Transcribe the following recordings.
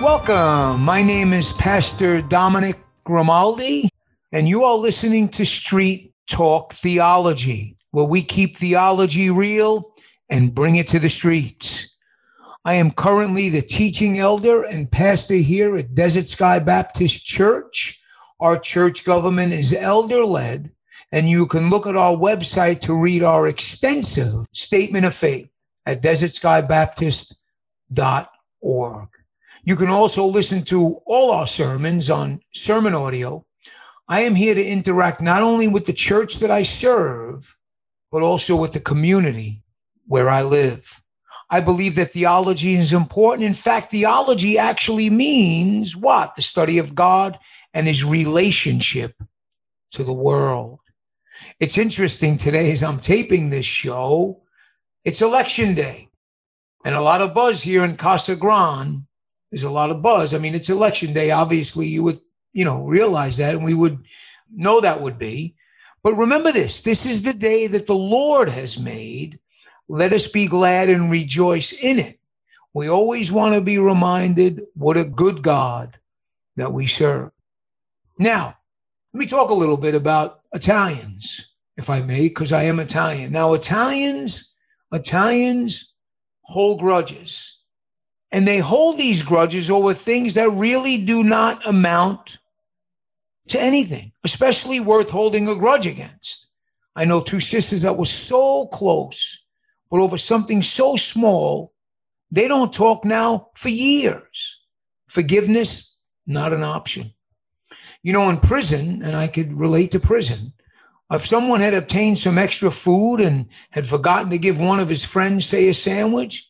Welcome. My name is Pastor Dominic Grimaldi, and you are listening to Street Talk Theology, where we keep theology real and bring it to the streets. I am currently the teaching elder and pastor here at Desert Sky Baptist Church. Our church government is elder led, and you can look at our website to read our extensive statement of faith at desertskybaptist.org. You can also listen to all our sermons on sermon audio. I am here to interact not only with the church that I serve, but also with the community where I live. I believe that theology is important. In fact, theology actually means what? The study of God and his relationship to the world. It's interesting today as I'm taping this show, it's election day and a lot of buzz here in Casa Grande there's a lot of buzz. I mean, it's election day. Obviously, you would, you know, realize that, and we would know that would be. But remember this this is the day that the Lord has made. Let us be glad and rejoice in it. We always want to be reminded what a good God that we serve. Now, let me talk a little bit about Italians, if I may, because I am Italian. Now, Italians, Italians hold grudges. And they hold these grudges over things that really do not amount to anything, especially worth holding a grudge against. I know two sisters that were so close, but over something so small, they don't talk now for years. Forgiveness, not an option. You know, in prison, and I could relate to prison, if someone had obtained some extra food and had forgotten to give one of his friends, say, a sandwich,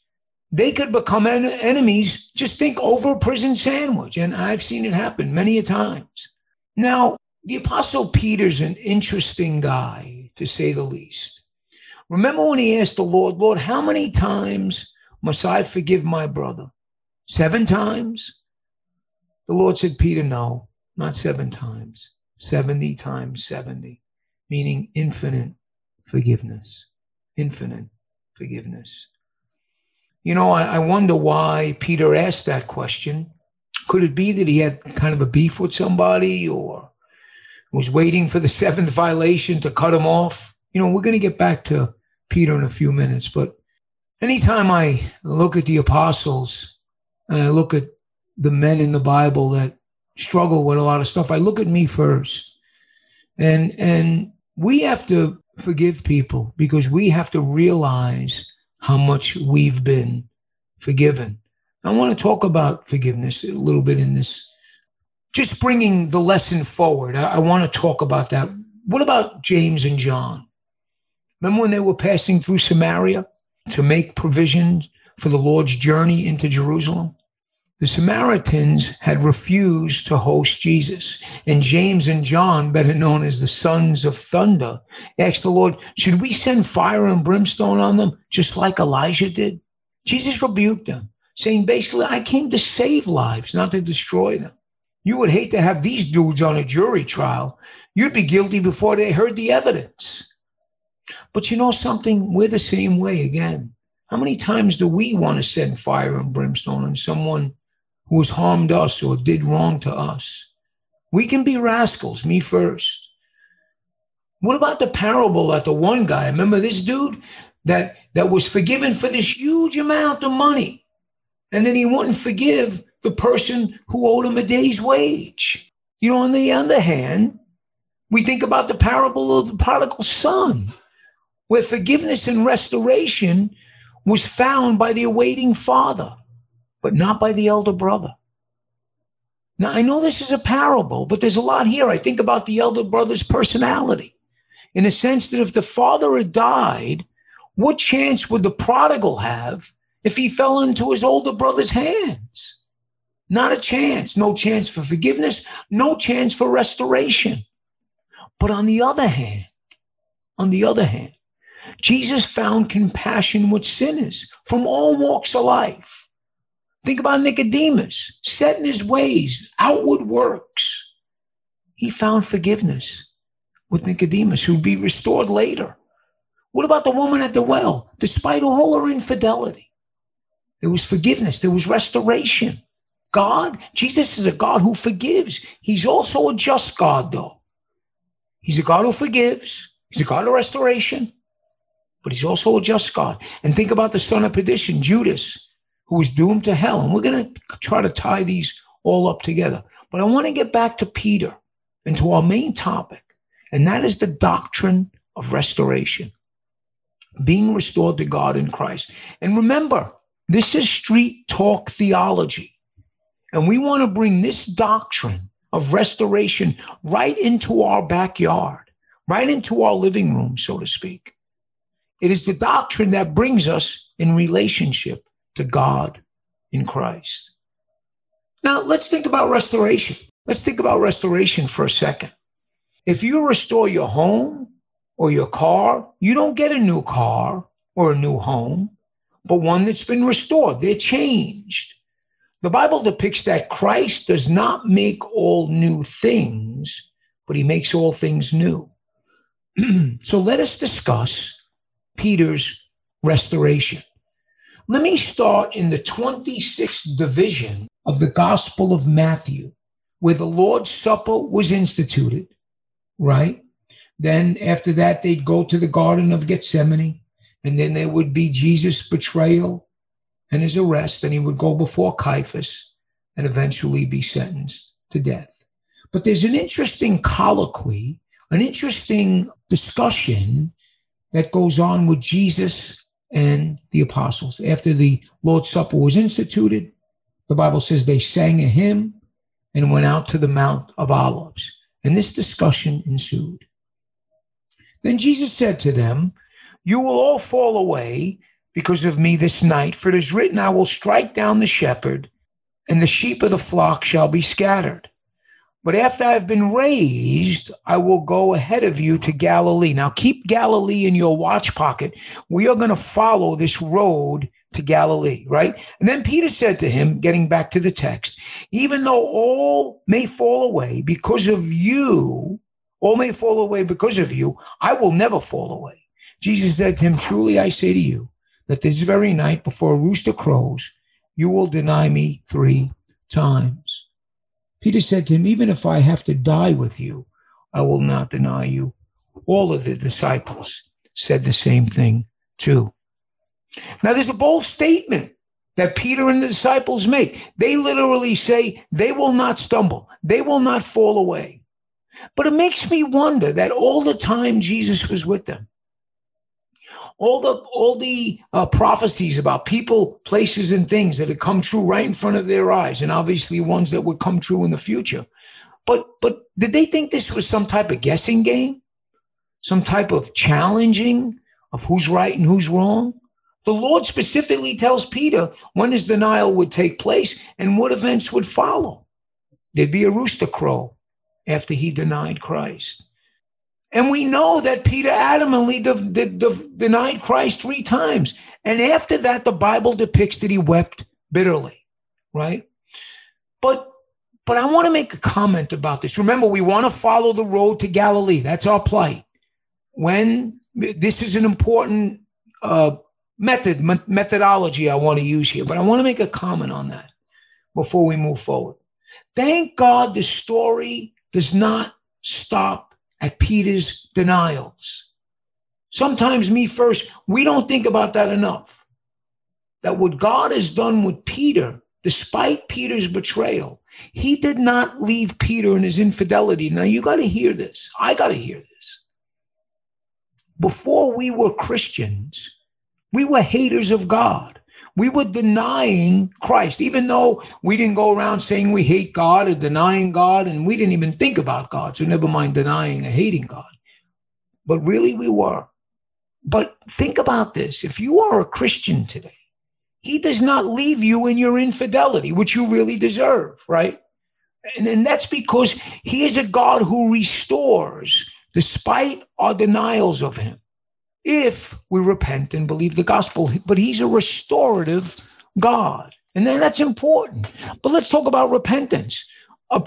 they could become en- enemies. Just think over a prison sandwich. And I've seen it happen many a times. Now, the Apostle Peter's an interesting guy, to say the least. Remember when he asked the Lord, Lord, how many times must I forgive my brother? Seven times? The Lord said, Peter, no, not seven times, 70 times 70, meaning infinite forgiveness. Infinite forgiveness. You know, I, I wonder why Peter asked that question. Could it be that he had kind of a beef with somebody or was waiting for the seventh violation to cut him off? You know, we're going to get back to Peter in a few minutes, but anytime I look at the apostles and I look at the men in the Bible that struggle with a lot of stuff, I look at me first. And and we have to forgive people because we have to realize how much we've been forgiven. I want to talk about forgiveness a little bit in this, just bringing the lesson forward. I, I want to talk about that. What about James and John? Remember when they were passing through Samaria to make provisions for the Lord's journey into Jerusalem? The Samaritans had refused to host Jesus. And James and John, better known as the sons of thunder, asked the Lord, Should we send fire and brimstone on them, just like Elijah did? Jesus rebuked them, saying, Basically, I came to save lives, not to destroy them. You would hate to have these dudes on a jury trial. You'd be guilty before they heard the evidence. But you know something? We're the same way again. How many times do we want to send fire and brimstone on someone who has harmed us or did wrong to us. We can be rascals, me first. What about the parable that the one guy, remember this dude that, that was forgiven for this huge amount of money, and then he wouldn't forgive the person who owed him a day's wage? You know, on the other hand, we think about the parable of the prodigal son, where forgiveness and restoration was found by the awaiting father but not by the elder brother. Now, I know this is a parable, but there's a lot here. I think about the elder brother's personality in a sense that if the father had died, what chance would the prodigal have if he fell into his older brother's hands? Not a chance. No chance for forgiveness, no chance for restoration. But on the other hand, on the other hand, Jesus found compassion with sinners from all walks of life. Think about Nicodemus, set in his ways, outward works. He found forgiveness with Nicodemus, who'd be restored later. What about the woman at the well? Despite all her infidelity, there was forgiveness, there was restoration. God, Jesus is a God who forgives. He's also a just God, though. He's a God who forgives, He's a God of restoration, but He's also a just God. And think about the son of perdition, Judas, who was doomed to hell. And we're going to try to tie these all up together. But I want to get back to Peter and to our main topic, and that is the doctrine of restoration being restored to God in Christ. And remember, this is street talk theology. And we want to bring this doctrine of restoration right into our backyard, right into our living room, so to speak. It is the doctrine that brings us in relationship to God in Christ. Now, let's think about restoration. Let's think about restoration for a second. If you restore your home or your car, you don't get a new car or a new home, but one that's been restored. They're changed. The Bible depicts that Christ does not make all new things, but he makes all things new. so let us discuss Peter's restoration. Let me start in the 26th division of the Gospel of Matthew, where the Lord's Supper was instituted, right? Then after that, they'd go to the Garden of Gethsemane, and then there would be Jesus' betrayal and his arrest, and he would go before Caiaphas and eventually be sentenced to death. But there's an interesting colloquy, an interesting discussion that goes on with Jesus and the apostles. After the Lord's Supper was instituted, the Bible says they sang a hymn and went out to the Mount of Olives. And this discussion ensued. Then Jesus said to them, You will all fall away because of me this night, for it is written, I will strike down the shepherd, and the sheep of the flock shall be scattered. But after I have been raised, I will go ahead of you to Galilee. Now keep Galilee in your watch pocket. We are going to follow this road to Galilee, right? And then Peter said to him, getting back to the text, even though all may fall away because of you, all may fall away because of you, I will never fall away. Jesus said to him, Truly I say to you, that this very night before a rooster crows, you will deny me three times. Peter said to him, Even if I have to die with you, I will not deny you. All of the disciples said the same thing too. Now, there's a bold statement that Peter and the disciples make. They literally say they will not stumble, they will not fall away. But it makes me wonder that all the time Jesus was with them, all the all the uh, prophecies about people, places, and things that had come true right in front of their eyes, and obviously ones that would come true in the future. But but did they think this was some type of guessing game, some type of challenging of who's right and who's wrong? The Lord specifically tells Peter when his denial would take place and what events would follow. There'd be a rooster crow after he denied Christ. And we know that Peter adamantly de- de- de- denied Christ three times. And after that, the Bible depicts that he wept bitterly, right? But but I want to make a comment about this. Remember, we want to follow the road to Galilee. That's our plight. When this is an important uh, method methodology I want to use here, but I want to make a comment on that before we move forward. Thank God the story does not stop at Peter's denials. Sometimes, me first, we don't think about that enough. That what God has done with Peter, despite Peter's betrayal, he did not leave Peter in his infidelity. Now, you got to hear this. I got to hear this. Before we were Christians, we were haters of God we were denying Christ, even though we didn't go around saying we hate God or denying God, and we didn't even think about God. So never mind denying and hating God. But really, we were. But think about this if you are a Christian today, he does not leave you in your infidelity, which you really deserve, right? And, and that's because he is a God who restores despite our denials of him, if we repent and believe the gospel. But he's a restorative God. And then that's important. But let's talk about repentance.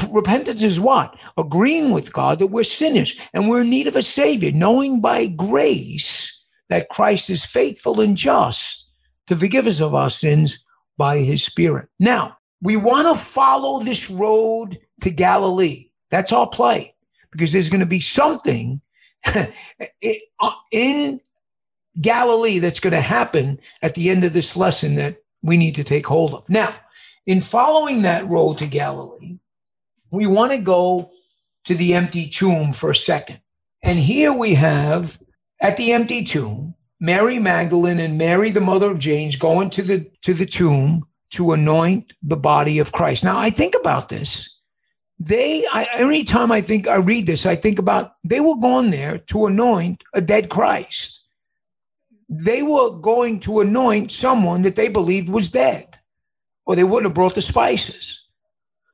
Repentance is what? Agreeing with God that we're sinners and we're in need of a Savior, knowing by grace that Christ is faithful and just to forgive us of our sins by his Spirit. Now, we want to follow this road to Galilee. That's our play because there's going to be something Uh, in Galilee that's going to happen at the end of this lesson that we need to take hold of. Now, in following that road to Galilee, we want to go to the empty tomb for a second. And here we have at the empty tomb, Mary Magdalene and Mary, the mother of James, going to the to the tomb to anoint the body of Christ. Now, I think about this. They, I, every time I think I read this, I think about they were going there to anoint a dead Christ. They were going to anoint someone that they believed was dead, or they wouldn't have brought the spices.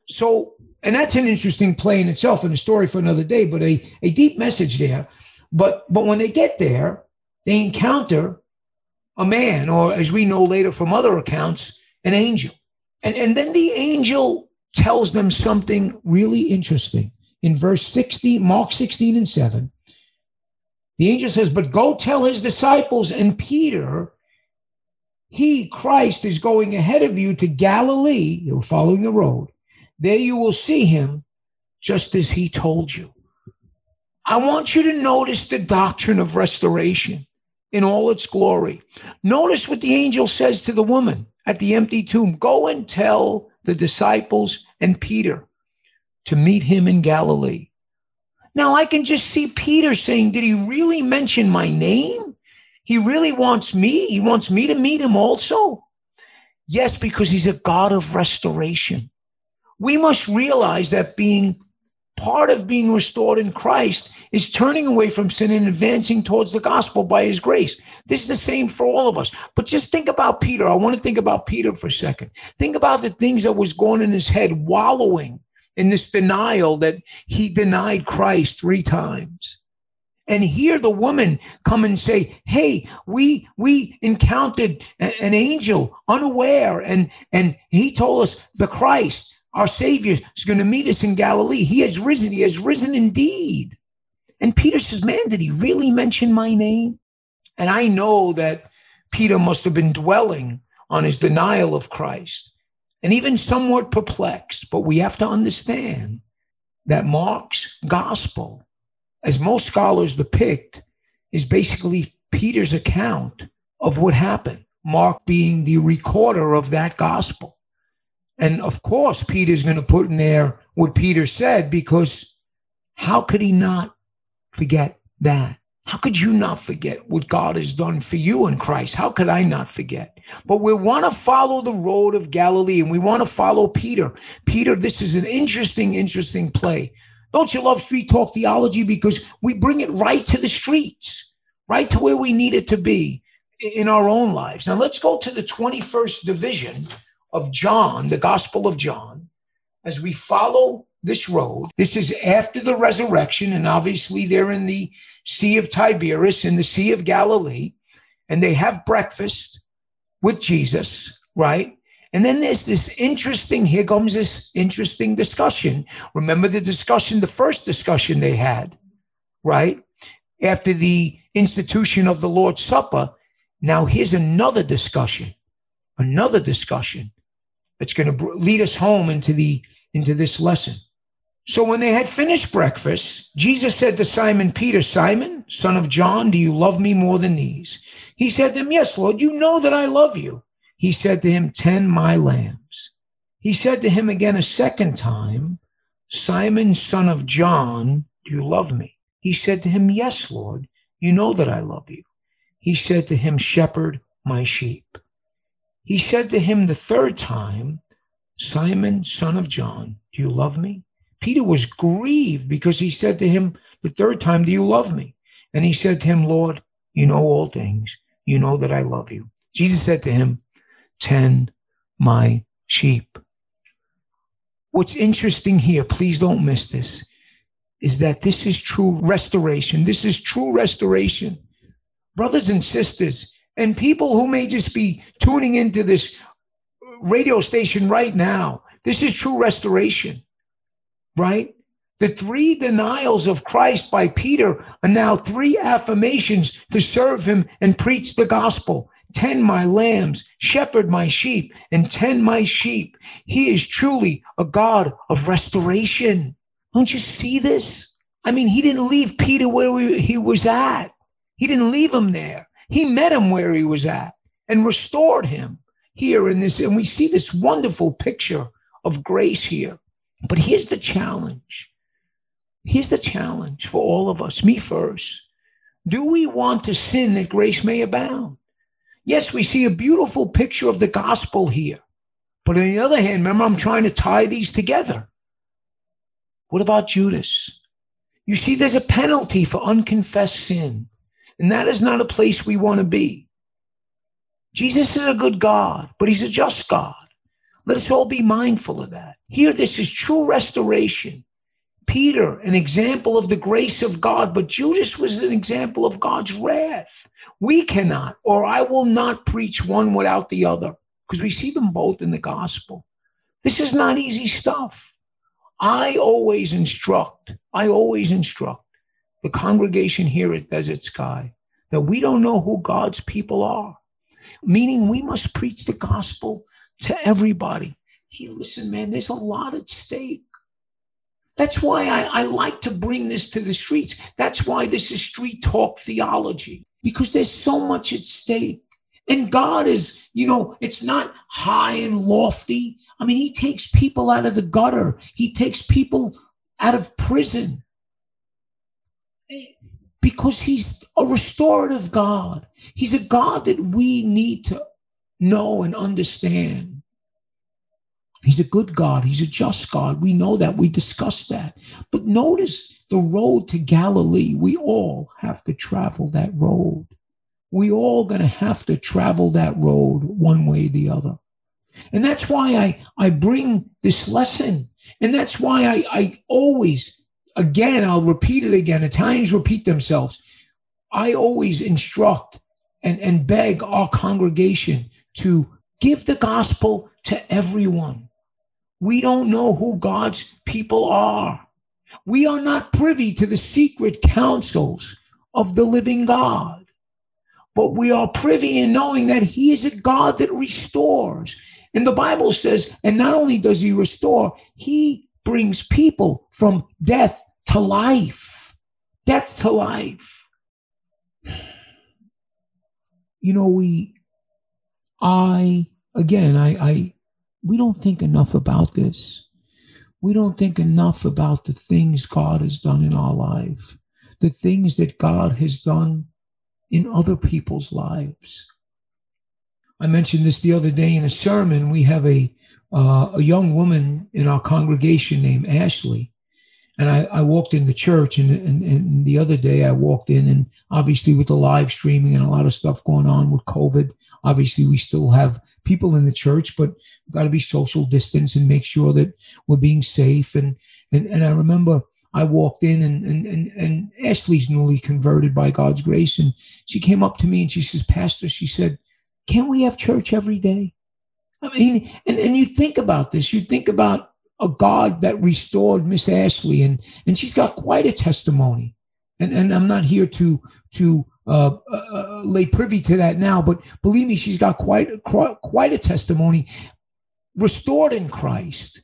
So and that's an interesting play in itself and a story for another day, but a, a deep message there. But but when they get there, they encounter a man, or as we know later from other accounts, an angel. And, and then the angel tells them something really interesting. In verse 60, Mark 16 and 7, the angel says, But go tell his disciples and Peter, he, Christ, is going ahead of you to Galilee. You're following the road there you will see him just as he told you. I want you to notice the doctrine of restoration in all its glory. Notice what the angel says to the woman at the empty tomb Go and tell the disciples and Peter to meet him in Galilee. Now I can just see Peter saying, Did he really mention my name? He really wants me. He wants me to meet him also. Yes, because he's a God of restoration we must realize that being part of being restored in Christ is turning away from sin and advancing towards the gospel by his grace. This is the same for all of us. But just think about Peter. I want to think about Peter for a second. Think about the things that was going in his head, wallowing in this denial that he denied Christ three times. And hear the woman come and say, "Hey, we we encountered an angel unaware, and and he told us the Christ, our Savior is going to meet us in Galilee. He has risen. He has risen indeed. And Peter says, Man, did he really mention my name? And I know that Peter must have been dwelling on his denial of Christ and even somewhat perplexed. But we have to understand that Mark's gospel, as most scholars depict, is basically Peter's account of what happened, Mark being the recorder of that gospel. And of course, Peter's going to put in there what Peter said because how could he not forget that? How could you not forget what God has done for you in Christ? How could I not forget? But we want to follow the road of Galilee and we want to follow Peter. Peter, this is an interesting, interesting play. Don't you love street talk theology? Because we bring it right to the streets, right to where we need it to be in our own lives. Now let's go to the 21st division of John, the Gospel of John, as we follow this road, this is after the resurrection, and obviously they're in the Sea of Tiberias, in the Sea of Galilee, and they have breakfast with Jesus, right? And then there's this interesting, here comes this interesting discussion. Remember the discussion, the first discussion they had, right? After the institution of the Lord's Supper. Now here's another discussion, another discussion that's going to lead us home into the into this lesson. So when they had finished breakfast, Jesus said to Simon Peter, Simon, son of John, do you love me more than these? He said to him, Yes, Lord, you know that I love you. He said to him, Tend my lambs. He said to him again a second time, Simon, son of John, do you love me? He said to him, Yes, Lord, you know that I love you. He said to him, Shepherd my sheep. He said to him the third time, Simon, son of John, do you love me? Peter was grieved because he said to him the third time, Do you love me? And he said to him, Lord, you know all things. You know that I love you. Jesus said to him, tend my sheep. What's interesting here, please don't miss this, is that this is true restoration. This is true restoration. Brothers and sisters, and people who may just be tuning into this radio station right now, this is true restoration, right? The three denials of Christ by Peter are now three affirmations to serve him and preach the gospel. Tend my lambs, shepherd my sheep, and tend my sheep. He is truly a God of restoration. Don't you see this? I mean, he didn't leave Peter where he was at. He didn't leave him there. He met him where he was at and restored him here in this. And we see this wonderful picture of grace here. But here's the challenge. Here's the challenge for all of us, me first. Do we want to sin that grace may abound? Yes, we see a beautiful picture of the gospel here. But on the other hand, remember, I'm trying to tie these together. What about Judas? You see, there's a penalty for unconfessed sin, and that is not a place we want to be. Jesus is a good God, but he's a just God. Let us all be mindful of that. Here, this is true restoration. Peter, an example of the grace of God, but Judas was an example of God's wrath. We cannot, or I will not preach one without the other, because we see them both in the gospel. This is not easy stuff. I always instruct, I always instruct the congregation here at Desert Sky that we don't know who God's people are, meaning we must preach the gospel to everybody. Hey, listen, man, there's a lot at stake. That's why I, I, like to bring this to the streets. That's why this is street talk theology, because there's so much at stake. And God is, you know, it's not high and lofty. I mean, He takes people out of the gutter, He takes people out of prison because He's a restorative God. He's a God that we need to know and understand. He's a good God. He's a just God. We know that. We discuss that. But notice the road to Galilee. We all have to travel that road. We all going to have to travel that road one way or the other. And that's why I, I bring this lesson. And that's why I, I always, again, I'll repeat it again. Italians repeat themselves. I always instruct and, and beg our congregation to give the gospel to everyone we don't know who God's people are. We are not privy to the secret counsels of the living God, but we are privy in knowing that He is a God that restores. And the Bible says, and not only does He restore, He brings people from death to life. Death to life. You know, we, I, again, I, I, we don't think enough about this. We don't think enough about the things God has done in our life, the things that God has done in other people's lives. I mentioned this the other day in a sermon. We have a uh, a young woman in our congregation named Ashley, and I, I walked in the church, and, and, and, the other day I walked in, and obviously with the live streaming and a lot of stuff going on with COVID, obviously we still have people in the church, but we've got to be social distance and make sure that we're being safe. And and and I remember I walked in, and and and, and Ashley's newly converted by God's grace, and she came up to me and she says, Pastor, she said, can't we have church every day? I mean, and, and you think about this, you think about a God that restored Miss Ashley, and and she's got quite a testimony. And and I'm not here to to uh, uh, uh, lay privy to that now, but believe me, she's got quite quite a testimony, restored in Christ,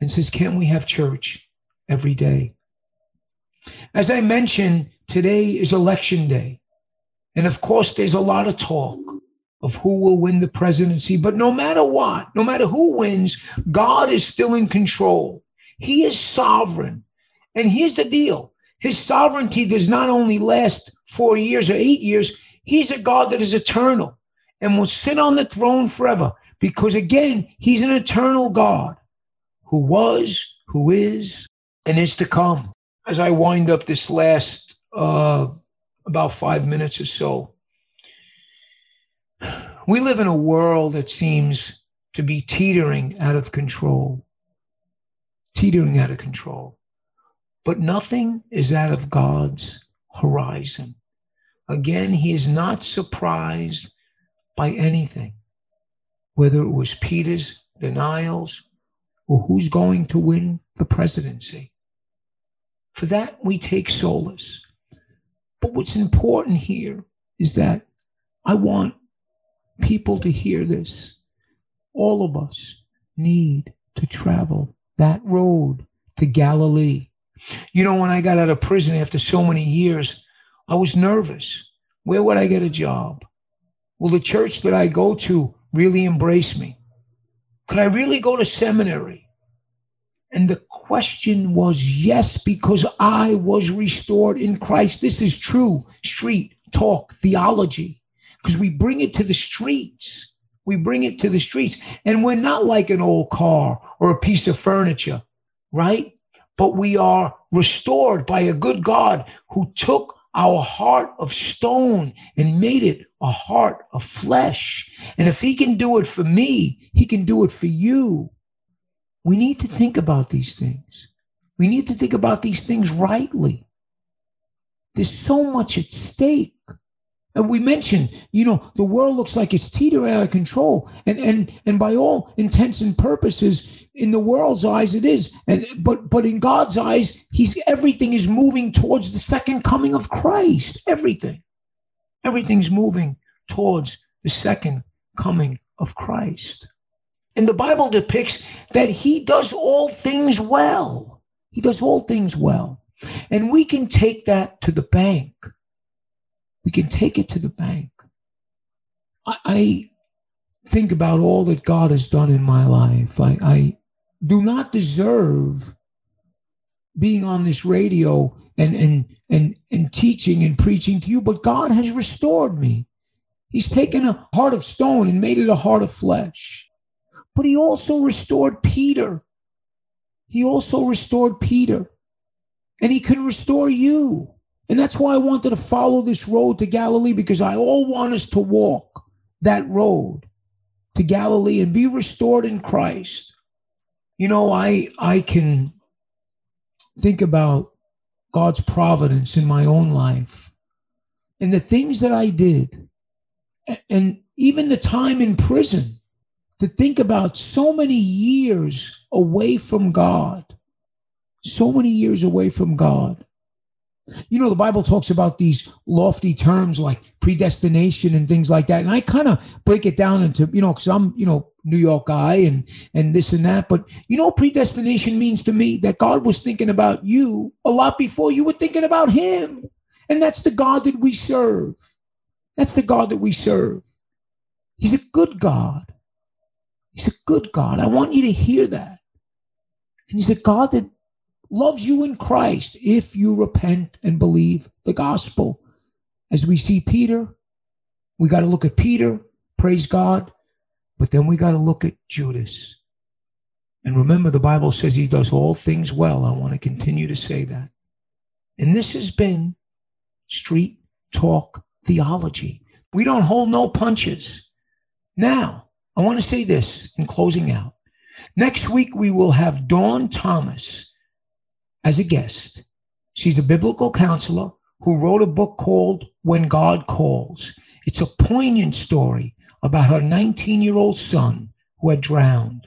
and says, "Can we have church every day?" As I mentioned, today is election day, and of course, there's a lot of talk of who will win the presidency. But no matter what, no matter who wins, God is still in control. He is sovereign. And here's the deal His sovereignty does not only last four years or eight years, He's a God that is eternal and will sit on the throne forever. Because again, He's an eternal God who was, who is, and is to come. As I wind up this last uh, about five minutes or so, We live in a world that seems to be teetering out of control. Teetering out of control. But nothing is out of God's horizon. Again, he is not surprised by anything, whether it was Peter's denials or who's going to win the presidency. For that, we take solace. But what's important here is that I want people to hear this. All of us need to travel that road to Galilee. You know, when I got out of prison after so many years, I was nervous. Where would I get a job? Will the church that I go to really embrace me? Could I really go to seminary? And the question was yes, because I was restored in Christ. This is true street talk theology because we bring it to the streets. We bring it to the streets. And we're not like an old car or a piece of furniture, right? But we are restored by a good God who took our heart of stone and made it a heart of flesh. And if he can do it for me, he can do it for you. We need to think about these things. We need to think about these things rightly. There's so much at stake. And we mentioned, you know, the world looks like it's teetering out of control. And and and by all intents and purposes, in the world's eyes, it is. And but but in God's eyes, He's everything is moving towards the second coming of Christ. Everything. Everything's moving towards the second coming of Christ. And the Bible depicts that He does all things well. He does all things well. And we can take that to the bank we can take it to the bank. I, I think about all that God has done in my life. I, I do not deserve being on this radio and, and, and, and teaching and preaching to you, but God has restored me. He's taken a heart of stone and made it a heart of flesh. But he also restored Peter. He also restored Peter. And he can restore you. And that's why I wanted to follow this road to Galilee because I all want us to walk that road to Galilee and be restored in Christ. You know, I I can think about God's providence in my own life and the things that I did and even the time in prison to think about so many years away from God so many years away from God you know, the Bible talks about these lofty terms like predestination and things like that. And I kind of break it down into, you know, because I'm, you know, New York guy and and this and that. But you know, predestination means to me that God was thinking about you a lot before you were thinking about him. And that's the God that we serve. That's the God that we serve. He's a good God. He's a good God. I want you to hear that. And he's a God that loves you in Christ if you repent and believe the gospel. As we see Peter, we got to look at Peter, praise God, but then we got to look at Judas. And remember, the Bible says he does all things well. I want to continue to say that. And this has been Street Talk Theology. We don't hold no punches. Now, I want to say this in closing out. Next week, we will have Dawn Thomas as a guest. She's a biblical counselor who wrote a book called When God Calls. It's a poignant story about her 19 year old son who had drowned.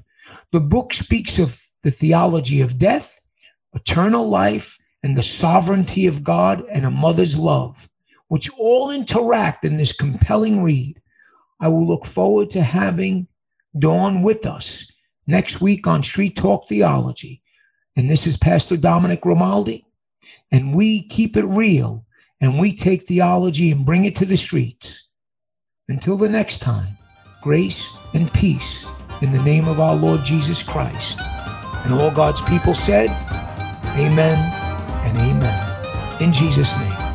The book speaks of the theology of death, eternal life, and the sovereignty of God and a mother's love, which all interact in this compelling read. I will look forward to having Dawn with us next week on Street Talk Theology. And this is Pastor Dominic Grimaldi. And we keep it real and we take theology and bring it to the streets. Until the next time, grace and peace in the name of our Lord Jesus Christ. And all God's people said, Amen and Amen. In Jesus' name.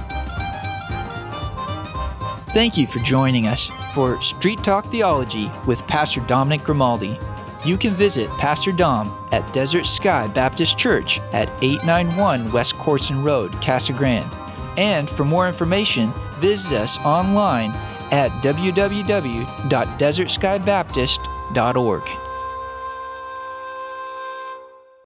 Thank you for joining us for Street Talk Theology with Pastor Dominic Grimaldi you can visit Pastor Dom at Desert Sky Baptist Church at 891 West Corson Road, Casa Grande. And for more information, visit us online at www.desertskybaptist.org.